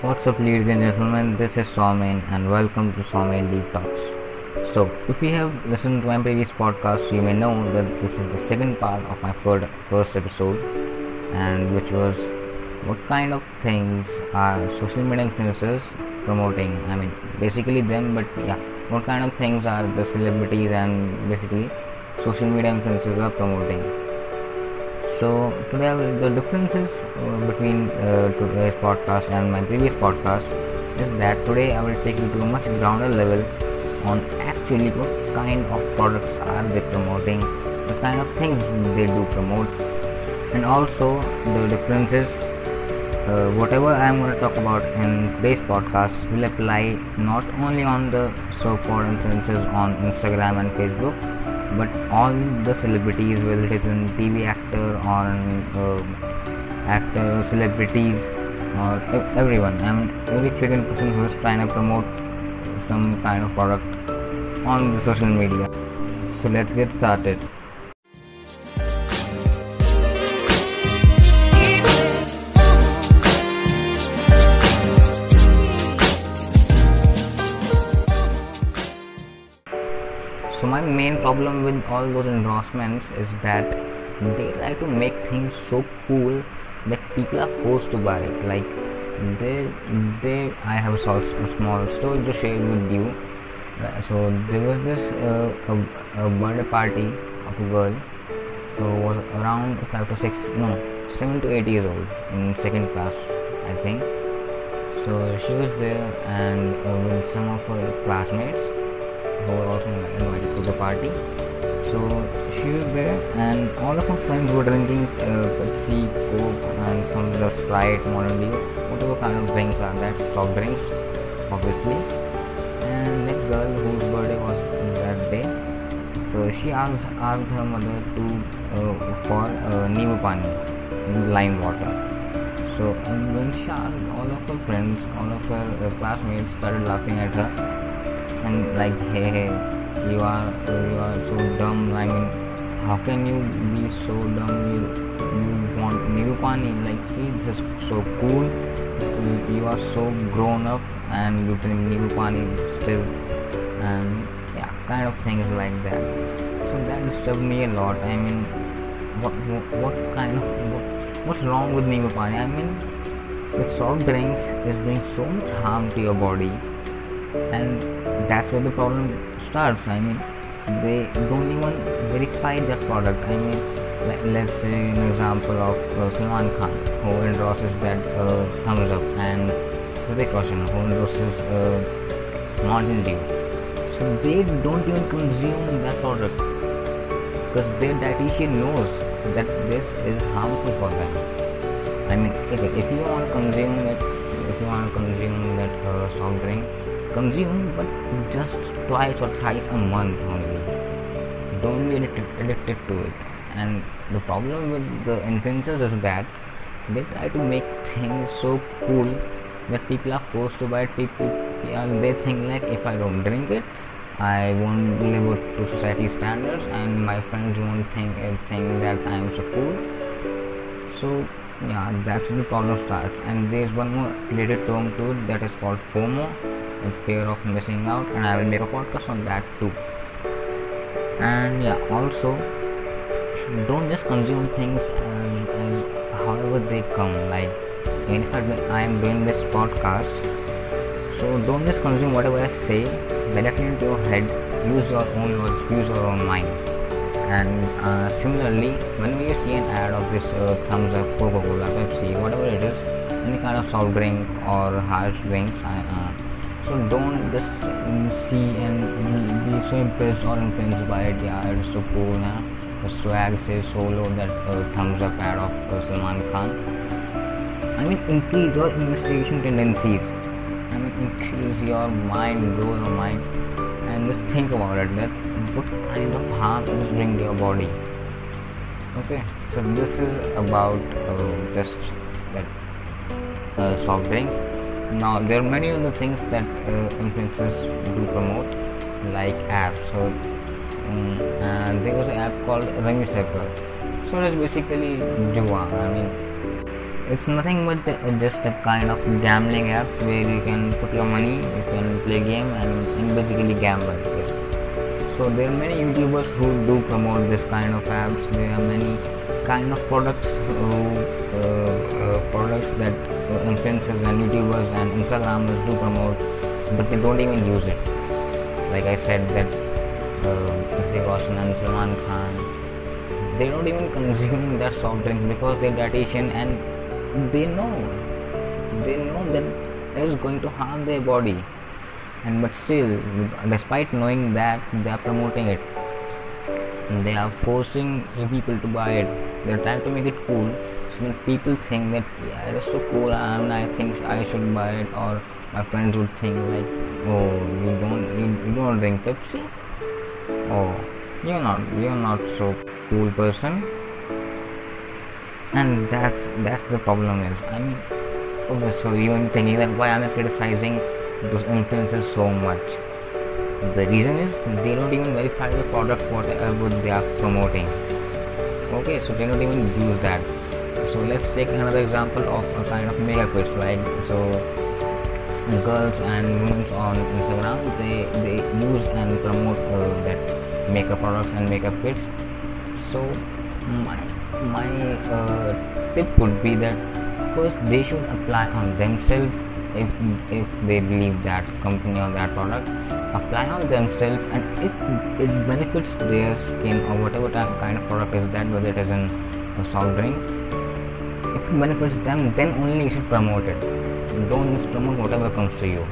What's up, ladies and gentlemen? This is Somin, and welcome to Somin Deep Talks. So, if you have listened to my previous podcast, you may know that this is the second part of my first episode, and which was what kind of things are social media influencers promoting? I mean, basically them, but yeah, what kind of things are the celebrities and basically social media influencers are promoting? So today will, the differences uh, between uh, today's podcast and my previous podcast is that today I will take you to a much grounder level on actually what kind of products are they promoting, the kind of things they do promote, and also the differences. Uh, whatever I am going to talk about in today's podcast will apply not only on the so-called influencers on Instagram and Facebook, but all the celebrities whether it is in tv actor or uh, actor celebrities or everyone. I mean every freaking person who is trying to promote some kind of product on the social media. So let's get started my main problem with all those endorsements is that they try to make things so cool that people are forced to buy it. Like they they i have a small, small story to share with you. So there was this uh, a, a birthday party of a girl who was around 5 to 6 no 7 to 8 years old in second class i think. So she was there and uh, with some of her classmates were also invited to the party. So she was there, and all of her friends were drinking uh, Pepsi, Coke, and from the Sprite, Mountain Dew, whatever kind of drinks are that, soft drinks, obviously. And that girl whose birthday was that day, so she asked asked her mother to uh, for uh, lime water. So when she asked, all of her friends, all of her uh, classmates started laughing at her and like hey hey you are you are so dumb. I mean how can you be so dumb? You you want nimbu pani like this is so cool. You are so grown up and you drink nimbu pani still and yeah kind of things like that. So that disturbed me a lot. I mean what what, what kind of what, what's wrong with nimbu pani i mean the soft drinks is doing so much harm to your body. And that's where the problem starts i mean they don't even verify that product. I mean let's say an example of uh, Salman Khan who endorses that uh, Thums Up and Hrithik Roshan who endorses uh, Mountain Dew so they don't even consume that product because their dietitian knows that this is harmful for them. I mean if, if you want to consume it if you want to consume that uh, soft drink consume but just twice or thrice a month only. Don't be addicted, to it. And the problem with the influencers is that they try to make things so cool that people are forced to buy it. People and they think like if i don't drink it i won't live up to society standards and my friends won't think think that i am so cool. So yeah that's when the problem starts. And there's one more related term to it that is called fomo a fear of missing out and i will make a podcast on that too. And yeah also don't just consume things as, as however they come like in fact i am doing this podcast so don't just consume whatever i say directly into your head use your own words use your own mind. And uh, similarly whenever you see an ad of this uh, Thums Up coca-cola pepsi whatever it is any kind of soft drink or hard drinks uh, so don't just see and be, so impressed or influenced by it. Yeah it's so cool yeah the swag says solo that uh, Thums Up ad of uh, salman khan. I mean increase your investigation tendencies. I mean increase your mind grow your mind and just think about it that what kind of harm is doing to your body. Okay so this is about uh, just that uh, soft drinks now there are many other things that uh, influencers do promote like apps so um, and there was an app called Rummy Circle so it's basically Jua I mean it's nothing but just a kind of gambling app where you can put your money, you can play game and, and basically gamble. Yes. So there are many YouTubers who do promote this kind of apps. There are many kind of products who uh, uh, products that uh, influencers and YouTubers and Instagrammers do promote, but they don't even use it. Like I said that uh, Hrithik Roshan and Salman Khan they don't even consume that soft drink because they're dietitian and they know they know that it is going to harm their body and but still despite knowing that they are promoting it they are forcing people to buy it. They're trying to make it cool so that people think that yeah it is so cool and i think i should buy it or my friends would think like oh you don't you, you don't drink pepsi? Oh you're not you're not so cool person. And that's that's the problem is i mean okay so you're thinking that why am i criticizing those influencers so much the reason is they don't even verify the product whatever they are promoting. Okay so they don't even use that. So let's take another example of a kind of mega quiz right? So girls and women on instagram they they use and promote uh, that makeup products and makeup kits so my my uh, tip would be that first they should apply on themselves if if they believe that company or that product apply on themselves and if it benefits their skin or whatever kind of product is that whether it is in a soft drink if it benefits them then only you should promote it. Don't just promote whatever comes to you.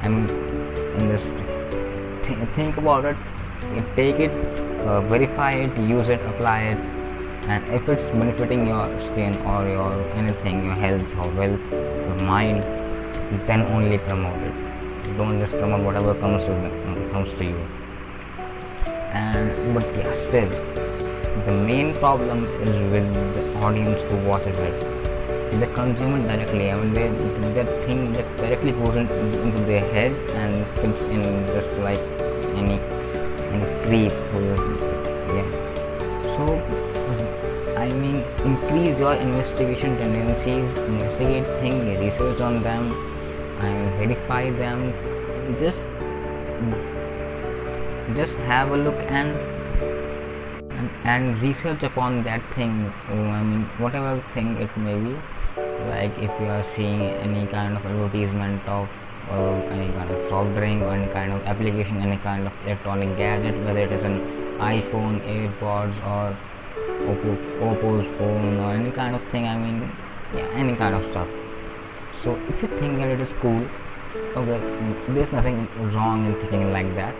I mean just th- think about it. Take it uh, verify it use it apply it and if it's benefiting your skin or your anything your health or wealth your mind then only promote it. Don't just promote whatever comes to comes to you. And but yeah still the main problem is with the audience who watches it the consumer directly. I mean they that thing that directly goes into their head and fits in just like any any creep. Yeah. So i mean increase your investigation tendencies investigate things research on them and verify them. Just just have a look and and, and research upon that thing. I mean whatever thing it may be. Like if you are seeing any kind of advertisement of uh, any kind of soft drink or any kind of application any kind of electronic gadget whether it is an iphone airpods or Oppo, oppo's phone or any kind of thing i mean yeah any kind of stuff. So if you think that it is cool okay there's nothing wrong in thinking like that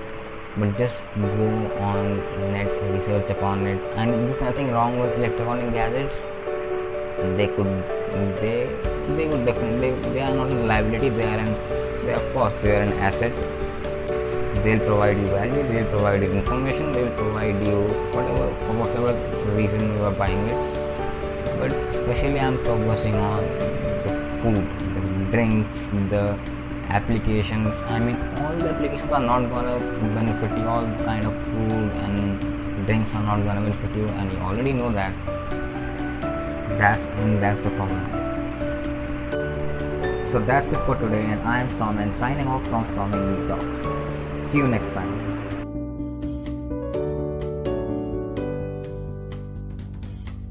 but just go on net research upon it and there's nothing wrong with electronic gadgets they could they they would definitely they are not a liability they are an they of course they are an asset. They'll provide you value they'll provide you information they'll provide you whatever reason you are buying it but especially i'm focusing on the food the drinks the applications. I mean all the applications are not gonna benefit you. All kind of food and drinks are not gonna benefit you and you already know that. That's and that's the problem. So that's it for today and i am Somen signing off from Somen Talks. See you next time